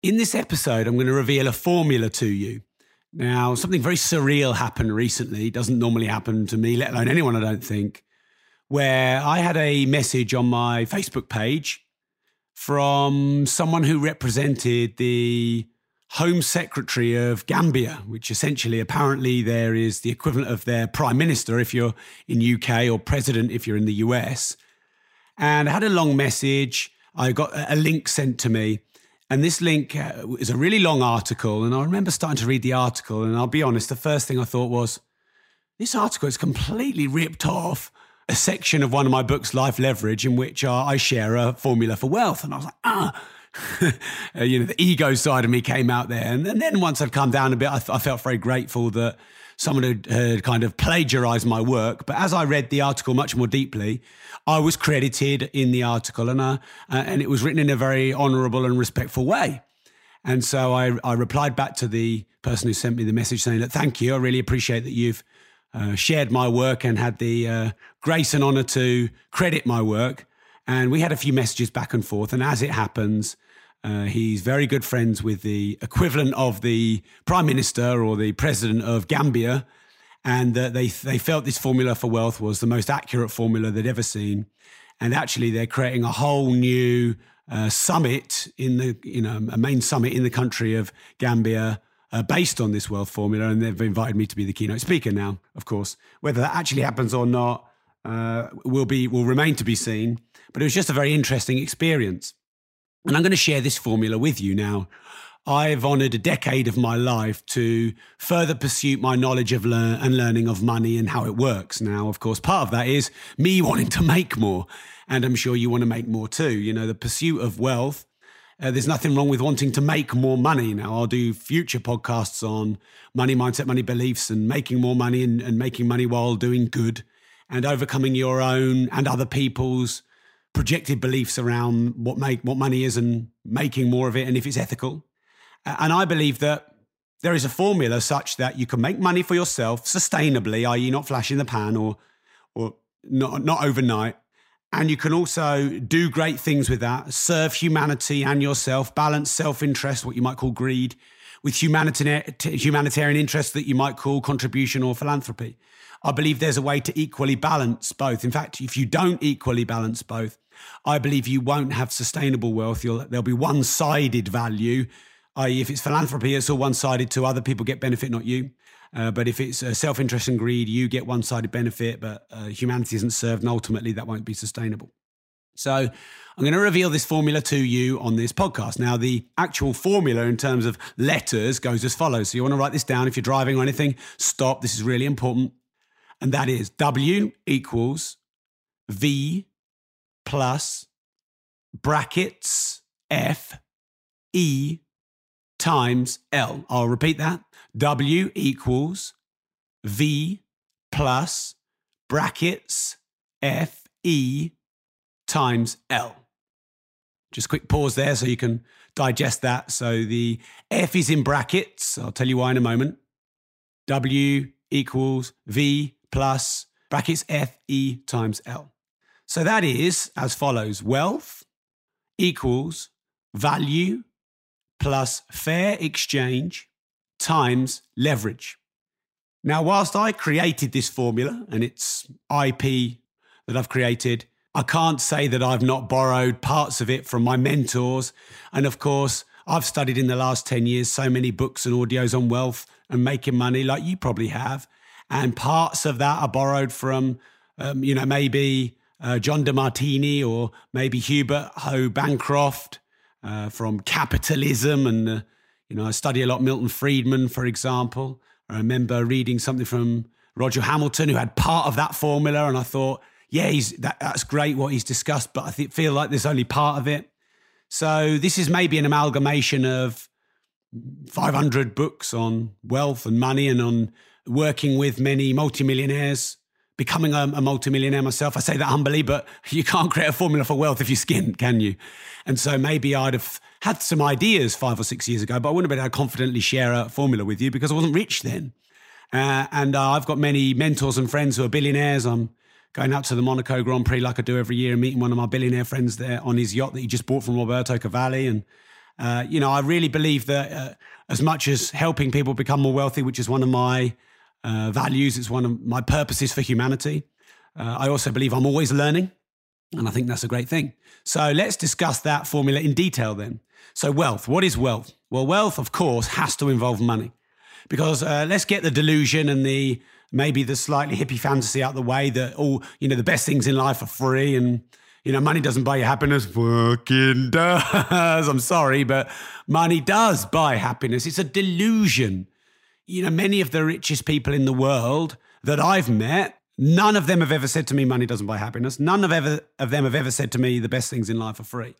In this episode, I'm going to reveal a formula to you. Now, something very surreal happened recently. Doesn't normally happen to me, let alone anyone, I don't think, where I had a message on my Facebook page from someone who represented the Home Secretary of Gambia, which essentially, apparently, there is the equivalent of their Prime Minister if you're in UK or President if you're in the US. And I had a long message. I got a link sent to me and this link uh, is a really long article. And I remember starting to read the article. And I'll be honest, the first thing I thought was, this article is completely ripped off a section of one of my books, Life Leverage, in which uh, I share a formula for wealth. And I was like, ah. uh, you know, the ego side of me came out there. And, and then once I'd come down a bit, I, th- I felt very grateful that someone had, had, kind of plagiarized my work. But as I read the article much more deeply, I was credited in the article and, uh, uh, and it was written in a very honorable and respectful way. And so I, I replied back to the person who sent me the message saying that thank you. I really appreciate that you've uh, shared my work and had the uh, grace and honor to credit my work. And we had a few messages back and forth. And as it happens, uh, he's very good friends with the equivalent of the prime minister or the president of Gambia, and uh, they they felt this formula for wealth was the most accurate formula they'd ever seen. And actually, they're creating a whole new uh, summit in the you know a main summit in the country of Gambia. Uh, based on this wealth formula, and they've invited me to be the keynote speaker now. Of course, whether that actually happens or not uh, will be will remain to be seen. But it was just a very interesting experience. And I'm going to share this formula with you now. I've honored a decade of my life to further pursue my knowledge of learn and learning of money and how it works. Now, of course, part of that is me wanting to make more. And I'm sure you want to make more too. You know, the pursuit of wealth. Uh, there's nothing wrong with wanting to make more money. Now, I'll do future podcasts on money mindset, money beliefs, and making more money and, and making money while doing good and overcoming your own and other people's projected beliefs around what make what money is and making more of it and if it's ethical. And I believe that there is a formula such that you can make money for yourself sustainably, i.e., not flash in the pan or or not not overnight. And you can also do great things with that, serve humanity and yourself, balance self interest, what you might call greed, with humanitarian interest that you might call contribution or philanthropy. I believe there's a way to equally balance both. In fact, if you don't equally balance both, I believe you won't have sustainable wealth. You'll, there'll be one sided value, i.e., if it's philanthropy, it's all one sided to other people get benefit, not you. Uh, but if it's uh, self interest and greed, you get one sided benefit, but uh, humanity isn't served, and ultimately that won't be sustainable. So I'm going to reveal this formula to you on this podcast. Now, the actual formula in terms of letters goes as follows. So you want to write this down if you're driving or anything, stop. This is really important and that is W equals V plus brackets F E times L. I'll repeat that. W equals V plus brackets F E times L. Just quick pause there so you can digest that. So the F is in brackets. I'll tell you why in a moment. W equals V plus brackets FE times L. So that is as follows wealth equals value plus fair exchange times leverage. Now, whilst I created this formula and it's IP that I've created, I can't say that I've not borrowed parts of it from my mentors. And of course, I've studied in the last 10 years so many books and audios on wealth and making money, like you probably have and parts of that are borrowed from, um, you know, maybe uh, John Demartini or maybe Hubert Howe Bancroft uh, from Capitalism, and uh, you know, I study a lot Milton Friedman, for example. I remember reading something from Roger Hamilton, who had part of that formula, and I thought, yeah, he's that, that's great what he's discussed, but I feel like there's only part of it. So this is maybe an amalgamation of 500 books on wealth and money and on working with many multimillionaires, becoming a, a multimillionaire myself. I say that humbly, but you can't create a formula for wealth if you're skinned, can you? And so maybe I'd have had some ideas five or six years ago, but I wouldn't have been able to confidently share a formula with you because I wasn't rich then. Uh, and uh, I've got many mentors and friends who are billionaires. I'm going out to the Monaco Grand Prix like I do every year and meeting one of my billionaire friends there on his yacht that he just bought from Roberto Cavalli. And, uh, you know, I really believe that uh, as much as helping people become more wealthy, which is one of my uh, values, it's one of my purposes for humanity, uh, I also believe I'm always learning. And I think that's a great thing. So let's discuss that formula in detail then. So, wealth. What is wealth? Well, wealth, of course, has to involve money because uh, let's get the delusion and the maybe the slightly hippie fantasy out the way that all you know the best things in life are free and you know money doesn't buy you happiness fucking does i'm sorry but money does buy happiness it's a delusion you know many of the richest people in the world that i've met none of them have ever said to me money doesn't buy happiness. None of ever of them have ever said to me the best things in life are free.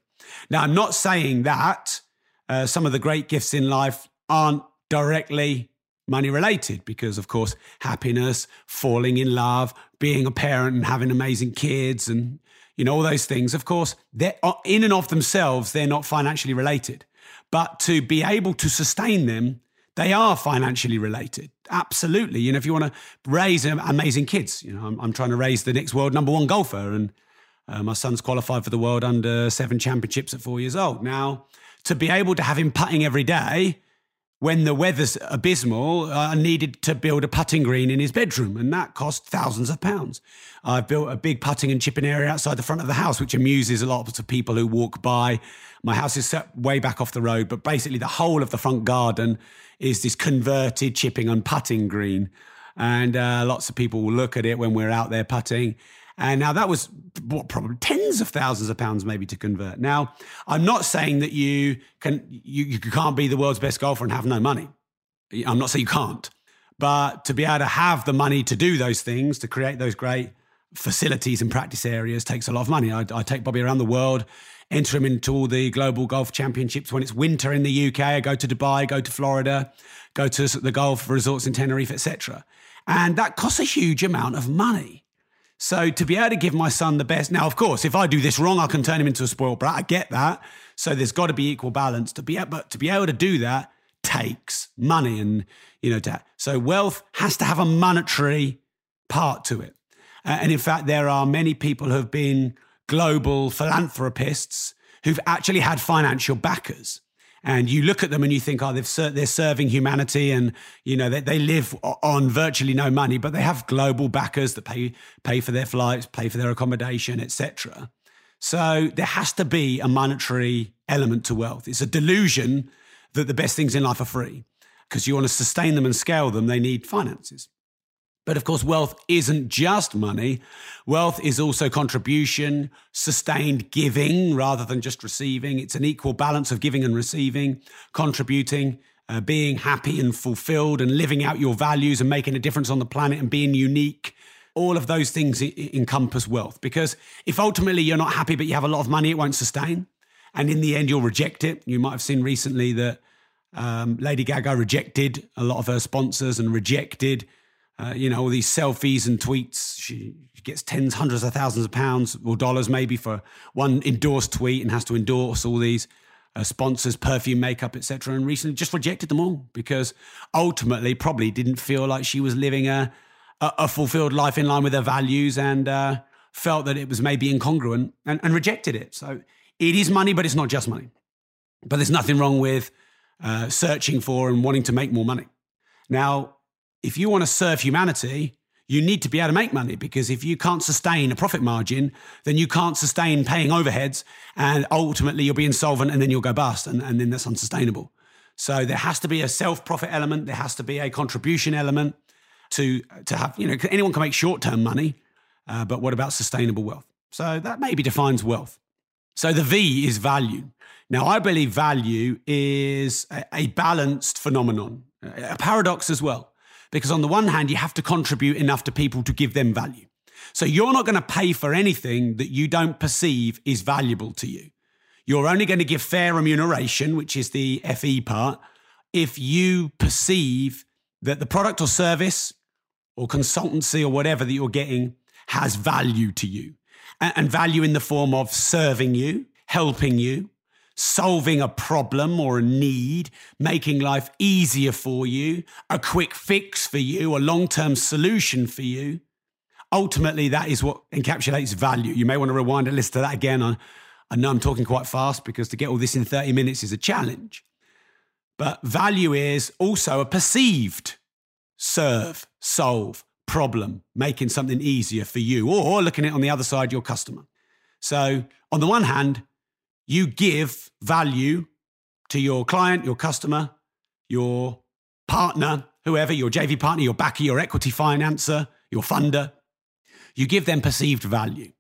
Now i'm not saying that uh, some of the great gifts in life aren't directly money related because of course happiness falling in love being a parent and having amazing kids and you know all those things of course they're uh, in and of themselves they're not financially related. But to be able to sustain them they are financially related. Absolutely. You know if you want to raise amazing kids you know i'm, I'm trying to raise the next world number one golfer and uh, my son's qualified for the world under seven championships at four years old. Now to be able to have him putting every day when the weather's abysmal, I needed to build a putting green in his bedroom, and that cost thousands of pounds. I've built a big putting and chipping area outside the front of the house, which amuses a lot of people who walk by. My house is set way back off the road, but basically the whole of the front garden is this converted chipping and putting green. And uh, lots of people will look at it when we're out there putting and now that was what, probably tens of thousands of pounds maybe to convert. Now, I'm not saying that you can you, you can't be the world's best golfer and have no money. I'm not saying you can't, but to be able to have the money to do those things, to create those great facilities and practice areas takes a lot of money. I, I take Bobby around the world, enter him into all the global golf championships when it's winter in the UK. I go to Dubai, go to Florida, go to the golf resorts in Tenerife, etc. And that costs a huge amount of money. So to be able to give my son the best, now of course, if I do this wrong, I can turn him into a spoiled brat. I get that. So there's got to be equal balance. To be but to be able to do that takes money, and you know, to, so wealth has to have a monetary part to it. Uh, and in fact, there are many people who have been global philanthropists who've actually had financial backers and you look at them and you think, oh, they've ser- they're serving humanity, and you know they, they live on virtually no money, but they have global backers that pay pay for their flights, pay for their accommodation, etc. So there has to be a monetary element to wealth. It's a delusion that the best things in life are free because you want to sustain them and scale them. They need finances. But of course, wealth isn't just money. Wealth is also contribution, sustained giving rather than just receiving. It's an equal balance of giving and receiving, contributing, uh, being happy and fulfilled, and living out your values and making a difference on the planet and being unique. All of those things encompass wealth because if ultimately you're not happy but you have a lot of money, it won't sustain. And in the end, you'll reject it. You might have seen recently that um, Lady Gaga rejected a lot of her sponsors and rejected uh, you know, all these selfies and tweets. She gets tens, hundreds of thousands of pounds or dollars maybe for one endorsed tweet and has to endorse all these uh, sponsors, perfume, makeup, etc. And recently just rejected them all because ultimately probably didn't feel like she was living a, a, a fulfilled life in line with her values and uh, felt that it was maybe incongruent and, and, rejected it. So it is money, but it's not just money. But there's nothing wrong with uh, searching for and wanting to make more money. Now, if you want to serve humanity, you need to be able to make money because if you can't sustain a profit margin, then you can't sustain paying overheads and ultimately you'll be insolvent and then you'll go bust and, and then that's unsustainable. So there has to be a self profit element, there has to be a contribution element to, to have, you know, anyone can make short term money, uh, but what about sustainable wealth? So that maybe defines wealth. So the V is value. Now, I believe value is a, a balanced phenomenon, a paradox as well. Because on the one hand, you have to contribute enough to people to give them value. So you're not going to pay for anything that you don't perceive is valuable to you. You're only going to give fair remuneration, which is the FE part, if you perceive that the product or service or consultancy or whatever that you're getting has value to you. And value in the form of serving you, helping you, solving a problem or a need, making life easier for you, a quick fix for you, a long term solution for you. Ultimately, that is what encapsulates value. You may want to rewind and listen to that again. I, know I'm talking quite fast because to get all this in 30 minutes is a challenge. But value is also a perceived serve, solve, problem, making something easier for you, or looking at it on the other side, your customer. So, on the one hand, you give value to your client, your customer, your partner, whoever, your JV partner, your backer, your equity financer, your funder. You give them perceived value.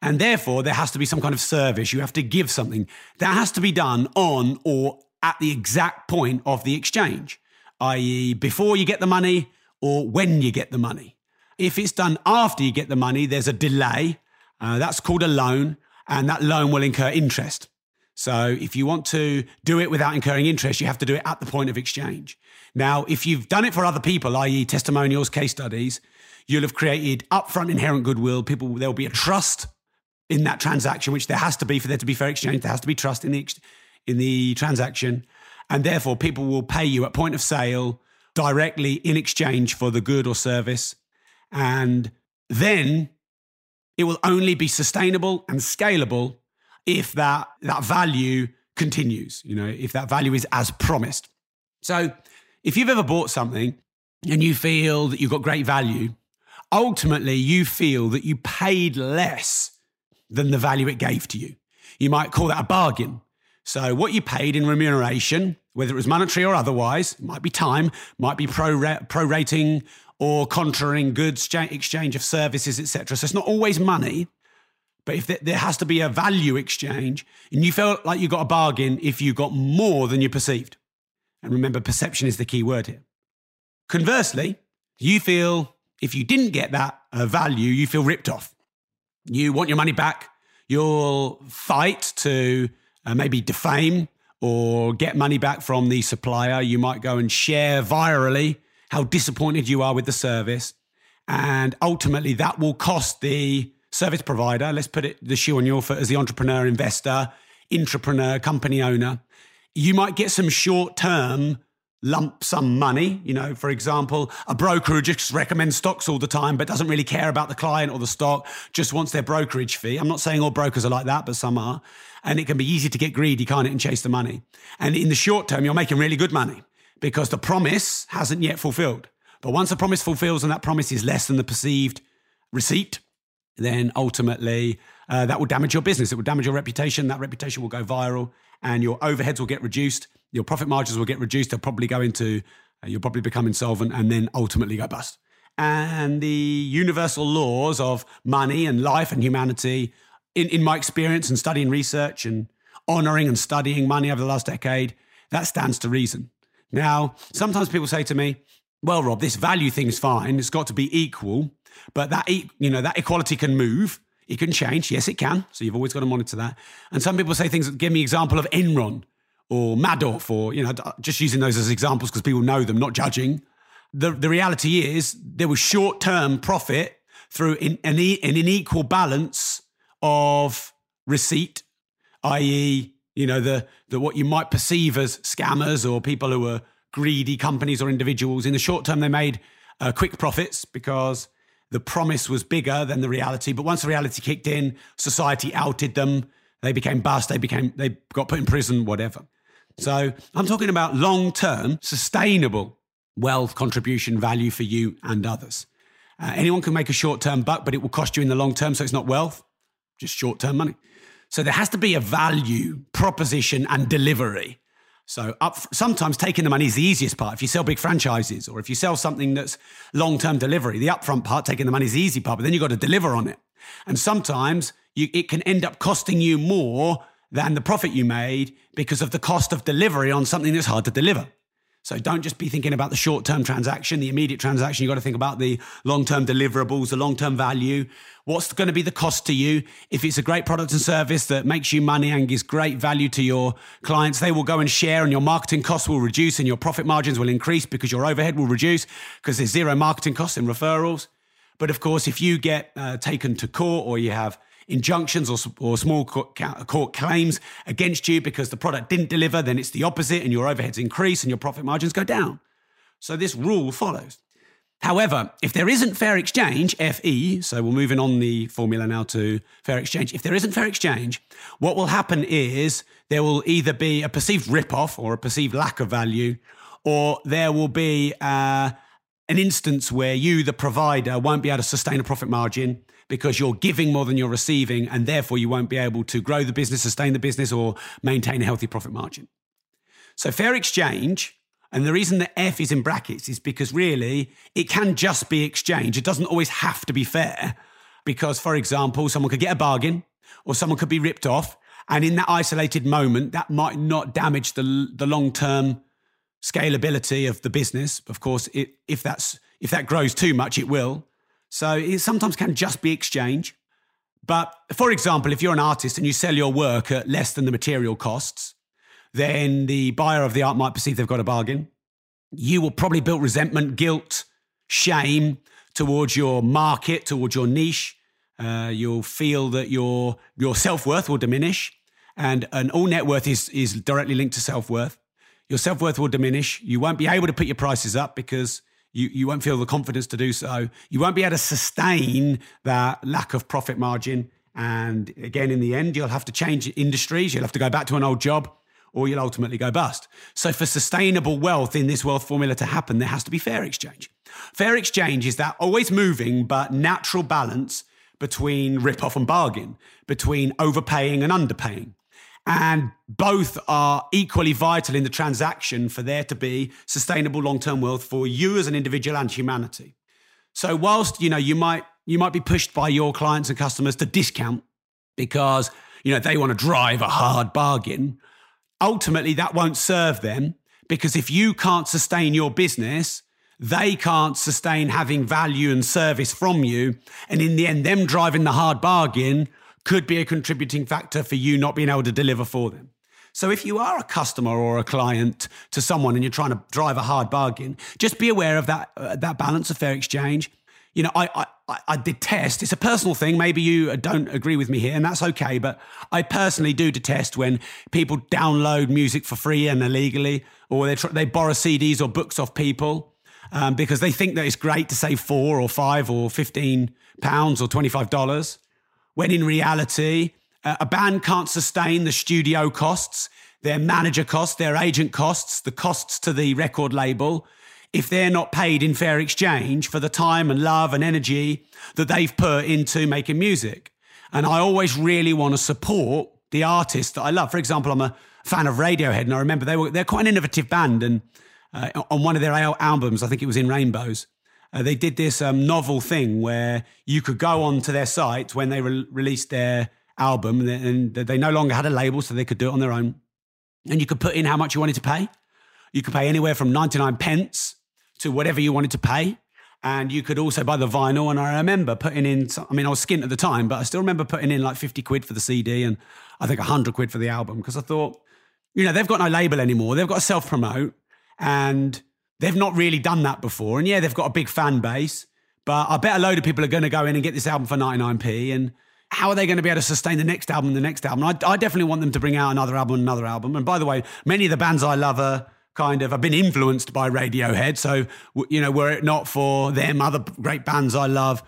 And therefore, there has to be some kind of service. You have to give something that has to be done on or at the exact point of the exchange, i.e., before you get the money or when you get the money. If it's done after you get the money, there's a delay. Uh, that's called a loan, and that loan will incur interest. So if you want to do it without incurring interest, you have to do it at the point of exchange. Now, if you've done it for other people, i.e., testimonials, case studies, you'll have created upfront inherent goodwill. People, there will be a trust in that transaction, which there has to be for there to be fair exchange. There has to be trust in the in the transaction, and therefore people will pay you at point of sale directly in exchange for the good or service, and then it will only be sustainable and scalable if that that value continues, you know, if that value is as promised. So, if you've ever bought something and you feel that you've got great value, ultimately you feel that you paid less than the value it gave to you. You might call that a bargain. So, what you paid in remuneration, whether it was monetary or otherwise, might be time, might be prorating or contraring goods, exchange of services, etc. So, it's not always money. But if there has to be a value exchange, and you felt like you got a bargain if you got more than you perceived. And remember, perception is the key word here. Conversely, you feel if you didn't get that value, you feel ripped off. You want your money back. You'll fight to uh, maybe defame or get money back from the supplier. You might go and share virally how disappointed you are with the service. And ultimately, that will cost the service provider, let's put it the shoe on your foot as the entrepreneur, investor, intrapreneur, company owner, you might get some short term lump sum money. You know, for example, a broker who just recommends stocks all the time but doesn't really care about the client or the stock, just wants their brokerage fee. I'm not saying all brokers are like that, but some are. And it can be easy to get greedy, can't it, and chase the money. And in the short term, you're making really good money because the promise hasn't yet fulfilled. But once the promise fulfills and that promise is less than the perceived receipt, then ultimately uh, that will damage your business. It will damage your reputation. That reputation will go viral and your overheads will get reduced. Your profit margins will get reduced. They'll probably go into, uh, you'll probably become insolvent and then ultimately go bust. And the universal laws of money and life and humanity, in, in my experience and studying research and honoring and studying money over the last decade, that stands to reason. Now, sometimes people say to me, well, Rob, this value thing's fine. It's got to be equal. But that you know that equality can move. It can change. Yes, it can. So you've always got to monitor that. And some people say things. Give me example of Enron or Madoff, or you know, just using those as examples because people know them, not judging. The the reality is there was short term profit through an, an, unequal balance of receipt, i.e., you know, the the what you might perceive as scammers or people who were greedy companies or individuals. In the short term, they made uh, quick profits because the promise was bigger than the reality. But once the reality kicked in, society outed them. They became bust. They became they got put in prison, whatever. So I'm talking about long term, sustainable wealth contribution value for you and others. Uh, anyone can make a short term buck, but it will cost you in the long term. So it's not wealth, just short term money. So there has to be a value proposition and delivery so up, sometimes taking the money is the easiest part. If you sell big franchises or if you sell something that's long-term delivery, the upfront part, taking the money is the easy part, but then you've got to deliver on it. And sometimes you, it can end up costing you more than the profit you made because of the cost of delivery on something that's hard to deliver. So don't just be thinking about the short term transaction, the immediate transaction. You've got to think about the long term deliverables, the long term value. What's going to be the cost to you? If it's a great product and service that makes you money and gives great value to your clients, they will go and share and your marketing costs will reduce and your profit margins will increase because your overhead will reduce because there's zero marketing costs in referrals. But of course, if you get uh, taken to court or you have injunctions or, or small court, claims against you because the product didn't deliver, then it's the opposite and your overheads increase and your profit margins go down. So this rule follows. However, if there isn't fair exchange, FE, so we're moving on the formula now to fair exchange. If there isn't fair exchange, what will happen is there will either be a perceived rip-off or a perceived lack of value, or there will be uh, an instance where you, the provider, won't be able to sustain a profit margin because you're giving more than you're receiving, and therefore you won't be able to grow the business, sustain the business, or maintain a healthy profit margin. So, fair exchange, and the reason that F is in brackets is because really it can just be exchange. It doesn't always have to be fair, because, for example, someone could get a bargain or someone could be ripped off. And in that isolated moment, that might not damage the, the long term scalability of the business. Of course, it, if that's if that grows too much, it will. So it sometimes can just be exchange. But for example, if you're an artist and you sell your work at less than the material costs, then the buyer of the art might perceive they've got a bargain. You will probably build resentment, guilt, shame towards your market, towards your niche. Uh, you'll feel that your your self worth will diminish, and and all net worth is is directly linked to self worth. Your self worth will diminish. You won't be able to put your prices up because you, you won't feel the confidence to do so. You won't be able to sustain that lack of profit margin. And again, in the end, you'll have to change industries. You'll have to go back to an old job or you'll ultimately go bust. So, for sustainable wealth in this wealth formula to happen, there has to be fair exchange. Fair exchange is that always moving but natural balance between rip off and bargain, between overpaying and underpaying. And both are equally vital in the transaction for there to be sustainable long-term wealth for you as an individual and humanity. So whilst, you know, you might you might be pushed by your clients and customers to discount because, you know, they want to drive a hard bargain, ultimately that won't serve them because if you can't sustain your business, they can't sustain having value and service from you. And in the end, them driving the hard bargain could be a contributing factor for you not being able to deliver for them. So if you are a customer or a client to someone and you're trying to drive a hard bargain, just be aware of that uh, that balance of fair exchange. You know, I, I I detest. It's a personal thing. Maybe you don't agree with me here, and that's okay. But I personally do detest when people download music for free and illegally, or they they borrow CDs or books off people um, because they think that it's great to save four or five or fifteen pounds or twenty five dollars when in reality, uh, a band can't sustain the studio costs, their manager costs, their agent costs, the costs to the record label, if they're not paid in fair exchange for the time and love and energy that they've put into making music. And I always really want to support the artists that I love. For example, I'm a fan of Radiohead, and I remember they were they're quite an innovative band, and uh, on one of their albums, I think it was in Rainbows, uh, they did this um, novel thing where you could go onto their site when they re- released their album, and they no longer had a label, so they could do it on their own. And you could put in how much you wanted to pay. You could pay anywhere from 99 pence to whatever you wanted to pay. And you could also buy the vinyl. And I remember putting in, I mean, I was skint at the time, but I still remember putting in like 50 quid for the CD and I think 100 quid for the album because I thought, you know, they've got no label anymore. They've got to self promote. And They've not really done that before. And yeah, they've got a big fan base, but I bet a load of people are going to go in and get this album for 99p. And how are they going to be able to sustain the next album, the next album? I, I definitely want them to bring out another album, another album. And by the way, many of the bands I love are kind of, I've been influenced by Radiohead. So, you know, were it not for them, other great bands I love,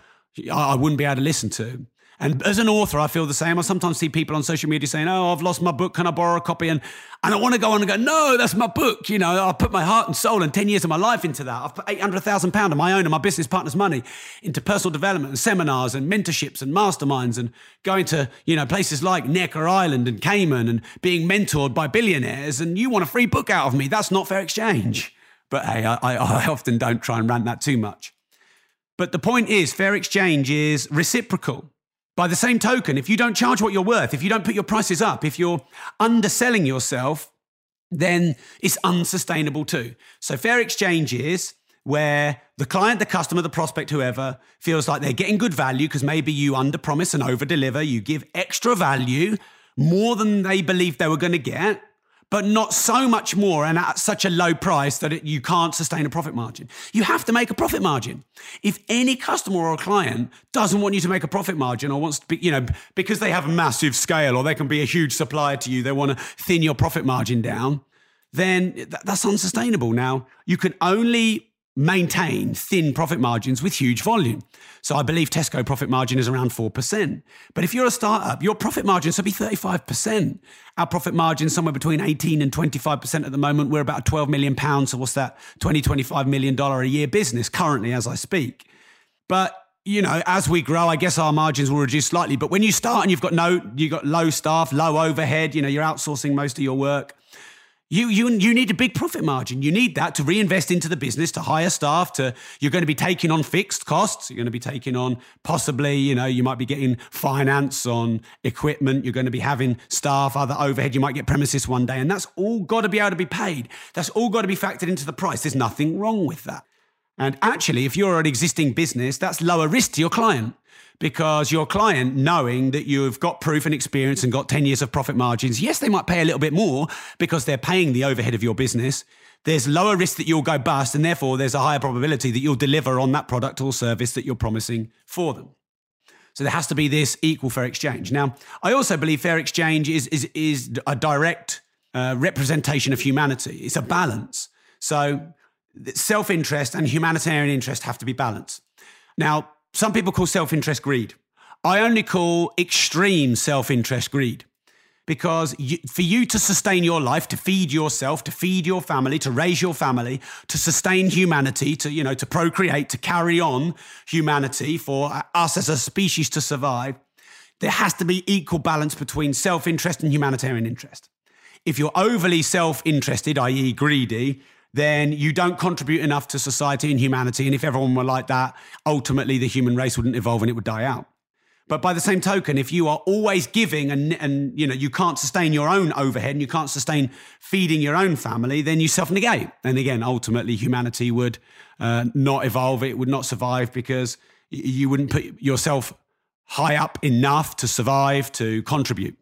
I wouldn't be able to listen to. And as an author, I feel the same. I sometimes see people on social media saying, Oh, I've lost my book. Can I borrow a copy? And, and I want to go on and go, No, that's my book. You know, I put my heart and soul and 10 years of my life into that. I've put £800,000 of my own and my business partner's money into personal development and seminars and mentorships and masterminds and going to, you know, places like Necker Island and Cayman and being mentored by billionaires. And you want a free book out of me. That's not fair exchange. But hey, I, I, I often don't try and rant that too much. But the point is, fair exchange is reciprocal. By the same token, if you don't charge what you're worth, if you don't put your prices up, if you're underselling yourself, then it's unsustainable too. So fair exchange is where the client, the customer, the prospect, whoever feels like they're getting good value because maybe you under promise and over deliver, you give extra value, more than they believed they were going to get, but not so much more and at such a low price that it, you can't sustain a profit margin. You have to make a profit margin. If any customer or client doesn't want you to make a profit margin or wants to be, you know, because they have a massive scale or they can be a huge supplier to you, they want to thin your profit margin down, then that's unsustainable. Now, you can only maintain thin profit margins with huge volume. So I believe Tesco profit margin is around 4%. But if you're a startup, your profit margin should be 35%. Our profit margin somewhere between 18 and 25% at the moment. We're about 12 million pounds. So what's that? 20, 25 million dollar a year business currently as I speak. But you know, as we grow, I guess our margins will reduce slightly. But when you start and you've got no, you've got low staff, low overhead, you know, you're outsourcing most of your work you, you, you need a big profit margin. You need that to reinvest into the business, to hire staff, to you're going to be taking on fixed costs. You're going to be taking on possibly, you know, you might be getting finance on equipment. You're going to be having staff, other overhead. You might get premises one day. And that's all got to be able to be paid. That's all got to be factored into the price. There's nothing wrong with that. And actually, if you're an existing business, that's lower risk to your client because your client, knowing that you've got proof and experience and got 10 years of profit margins, yes, they might pay a little bit more because they're paying the overhead of your business. There's lower risk that you'll go bust, and therefore there's a higher probability that you'll deliver on that product or service that you're promising for them. So there has to be this equal fair exchange. Now, I also believe fair exchange is, is, is a direct uh, representation of humanity. It's a balance. So self interest and humanitarian interest have to be balanced. Now, some people call self interest greed. I only call extreme self interest greed because you, for you to sustain your life, to feed yourself, to feed your family, to raise your family, to sustain humanity, to you know, to procreate, to carry on humanity for uh, us as a species to survive, there has to be equal balance between self-interest and humanitarian interest. If you're overly self-interested, i.e., greedy, then you don't contribute enough to society and humanity. And if everyone were like that, ultimately the human race wouldn't evolve and it would die out. But by the same token, if you are always giving and, and you know you can't sustain your own overhead and you can't sustain feeding your own family, then you self-negate. And again, ultimately, humanity would uh, not evolve. It would not survive because you wouldn't put yourself high up enough to survive to contribute.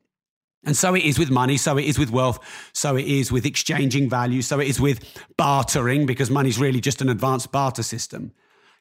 And so it is with money, so it is with wealth, so it is with exchanging value, so it is with bartering, because money's really just an advanced barter system.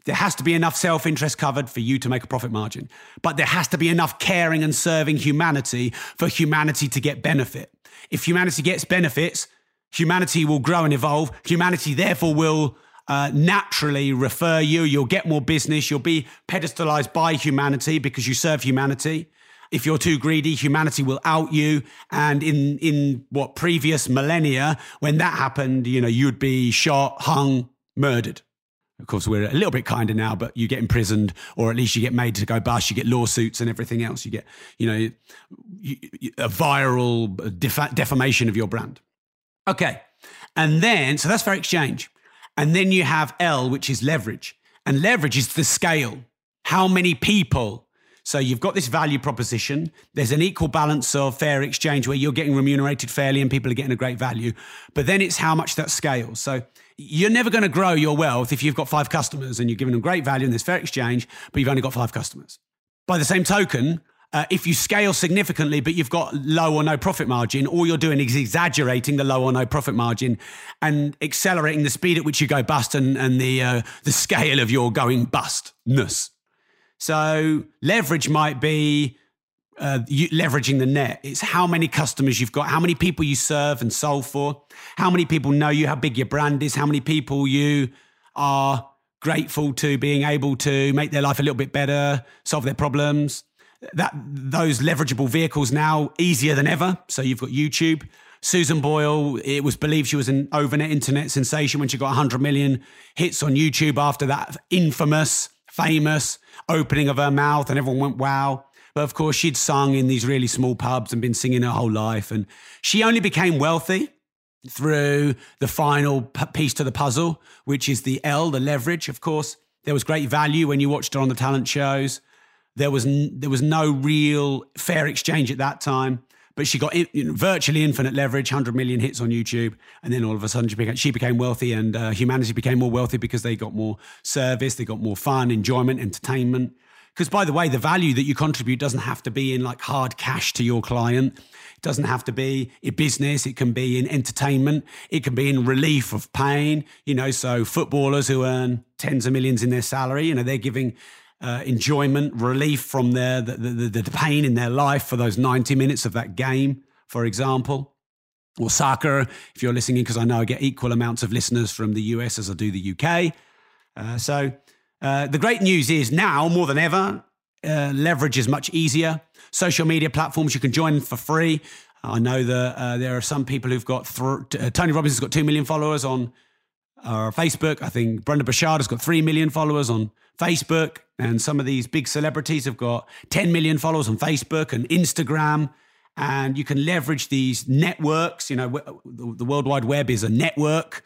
There has to be enough self interest covered for you to make a profit margin, but there has to be enough caring and serving humanity for humanity to get benefit. If humanity gets benefits, humanity will grow and evolve. Humanity, therefore, will uh, naturally refer you. You'll get more business. You'll be pedestalized by humanity because you serve humanity. If you're too greedy, humanity will out you. And in in what previous millennia, when that happened, you know, you'd be shot, hung, murdered. Of course, we're a little bit kinder now, but you get imprisoned, or at least you get made to go bust. You get lawsuits and everything else. You get, you know, a viral uh, def- defamation of your brand. Okay, and then so that's fair exchange, and then you have L, which is leverage, and leverage is the scale. How many people so you've got this value proposition. There's an equal balance of fair exchange where you're getting remunerated fairly and people are getting a great value. But then it's how much that scales. So you're never going to grow your wealth if you've got five customers and you're giving them great value and there's fair exchange, but you've only got five customers. By the same token, uh, if you scale significantly, but you've got low or no profit margin, all you're doing is exaggerating the low or no profit margin and accelerating the speed at which you go bust and, and the, uh, the scale of your going bustness. So leverage might be uh, you, leveraging the net. It's how many customers you've got, how many people you serve and solve for, how many people know you, how big your brand is, how many people you are grateful to being able to make their life a little bit better, solve their problems. That those leverageable vehicles now easier than ever. So you've got YouTube. Susan Boyle, it was believed she was an overnight internet sensation when she got 100 million hits on YouTube after that infamous famous opening of her mouth, and everyone went, wow. But of course, she'd sung in these really small pubs and been singing her whole life. And she only became wealthy through the final piece to the puzzle, which is the L, the leverage. Of course, there was great value when you watched her on the talent shows. There was, n- there was no real fair exchange at that time. But she got in, know, virtually infinite leverage, 100 million hits on YouTube. And then all of a sudden she became, she became wealthy and uh, humanity became more wealthy because they got more service, they got more fun, enjoyment, entertainment. Because by the way, the value that you contribute doesn't have to be in like hard cash to your client. It doesn't have to be in business. It can be in entertainment. It can be in relief of pain. You know, so footballers who earn tens of millions in their salary, you know, they're giving uh, enjoyment, relief from their the, the, the pain in their life for those 90 minutes of that game, for example. Or soccer, if you're listening, because I know I get equal amounts of listeners from the US as I do the UK. Uh, so uh, the great news is now more than ever, uh, leverage is much easier. Social media platforms you can join for free. I know that uh, there are some people who've got th- uh, Tony Robbins has got two million followers on Facebook. I think Brendon Burchard has got three million followers on Facebook, and some of these big celebrities have got 10 million followers on Facebook and Instagram. And you can leverage these networks. You know, the World Wide Web is a network,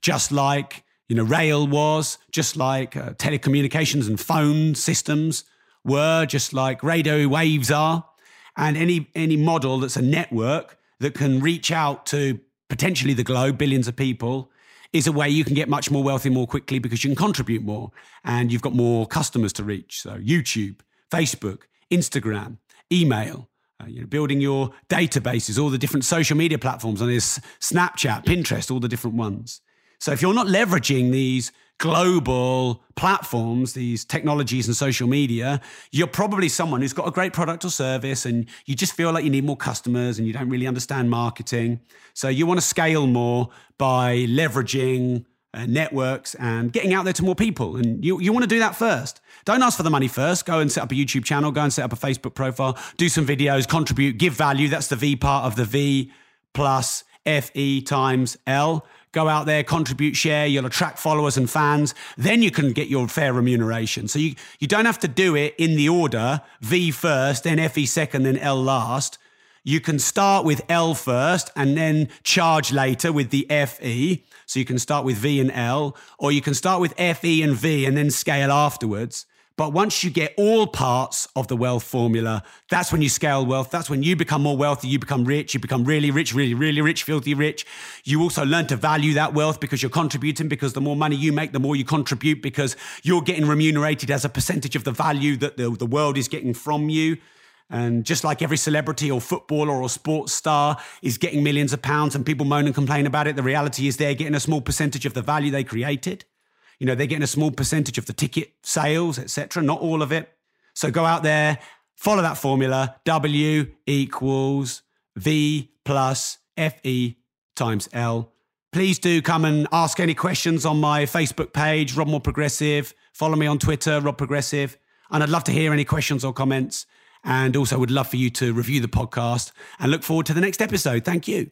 just like you know rail was, just like uh, telecommunications and phone systems were, just like radio waves are. And any any model that's a network that can reach out to potentially the globe, billions of people, is a way you can get much more wealthy more quickly because you can contribute more and you've got more customers to reach. So YouTube, Facebook, Instagram, email, uh, you know, building your databases, all the different social media platforms and there's Snapchat, Pinterest, all the different ones. So if you're not leveraging these global platforms, these technologies and social media, you're probably someone who's got a great product or service and you just feel like you need more customers and you don't really understand marketing. So you want to scale more by leveraging uh, networks and getting out there to more people. And you, you want to do that first. Don't ask for the money first. Go and set up a YouTube channel, go and set up a Facebook profile, do some videos, contribute, give value. That's the V part of the V plus FE times L go out there, contribute, share, you'll attract followers and fans. Then you can get your fair remuneration. So you, you don't have to do it in the order V first, then FE second, then L last. You can start with L first and then charge later with the FE. So you can start with V and L, or you can start with FE and V and then scale afterwards. But once you get all parts of the wealth formula, that's when you scale wealth. That's when you become more wealthy. You become rich. You become really rich, really, really rich, filthy rich. You also learn to value that wealth because you're contributing, because the more money you make, the more you contribute, because you're getting remunerated as a percentage of the value that the, the world is getting from you. And just like every celebrity or footballer or sports star is getting millions of pounds and people moan and complain about it, the reality is they're getting a small percentage of the value they created. You know, they're getting a small percentage of the ticket sales, etc. Not all of it. So go out there, follow that formula. W equals V plus FE times L. Please do come and ask any questions on my Facebook page, Rob Moore Progressive. Follow me on Twitter, Rob Progressive. And I'd love to hear any questions or comments. And also would love for you to review the podcast and look forward to the next episode. Thank you.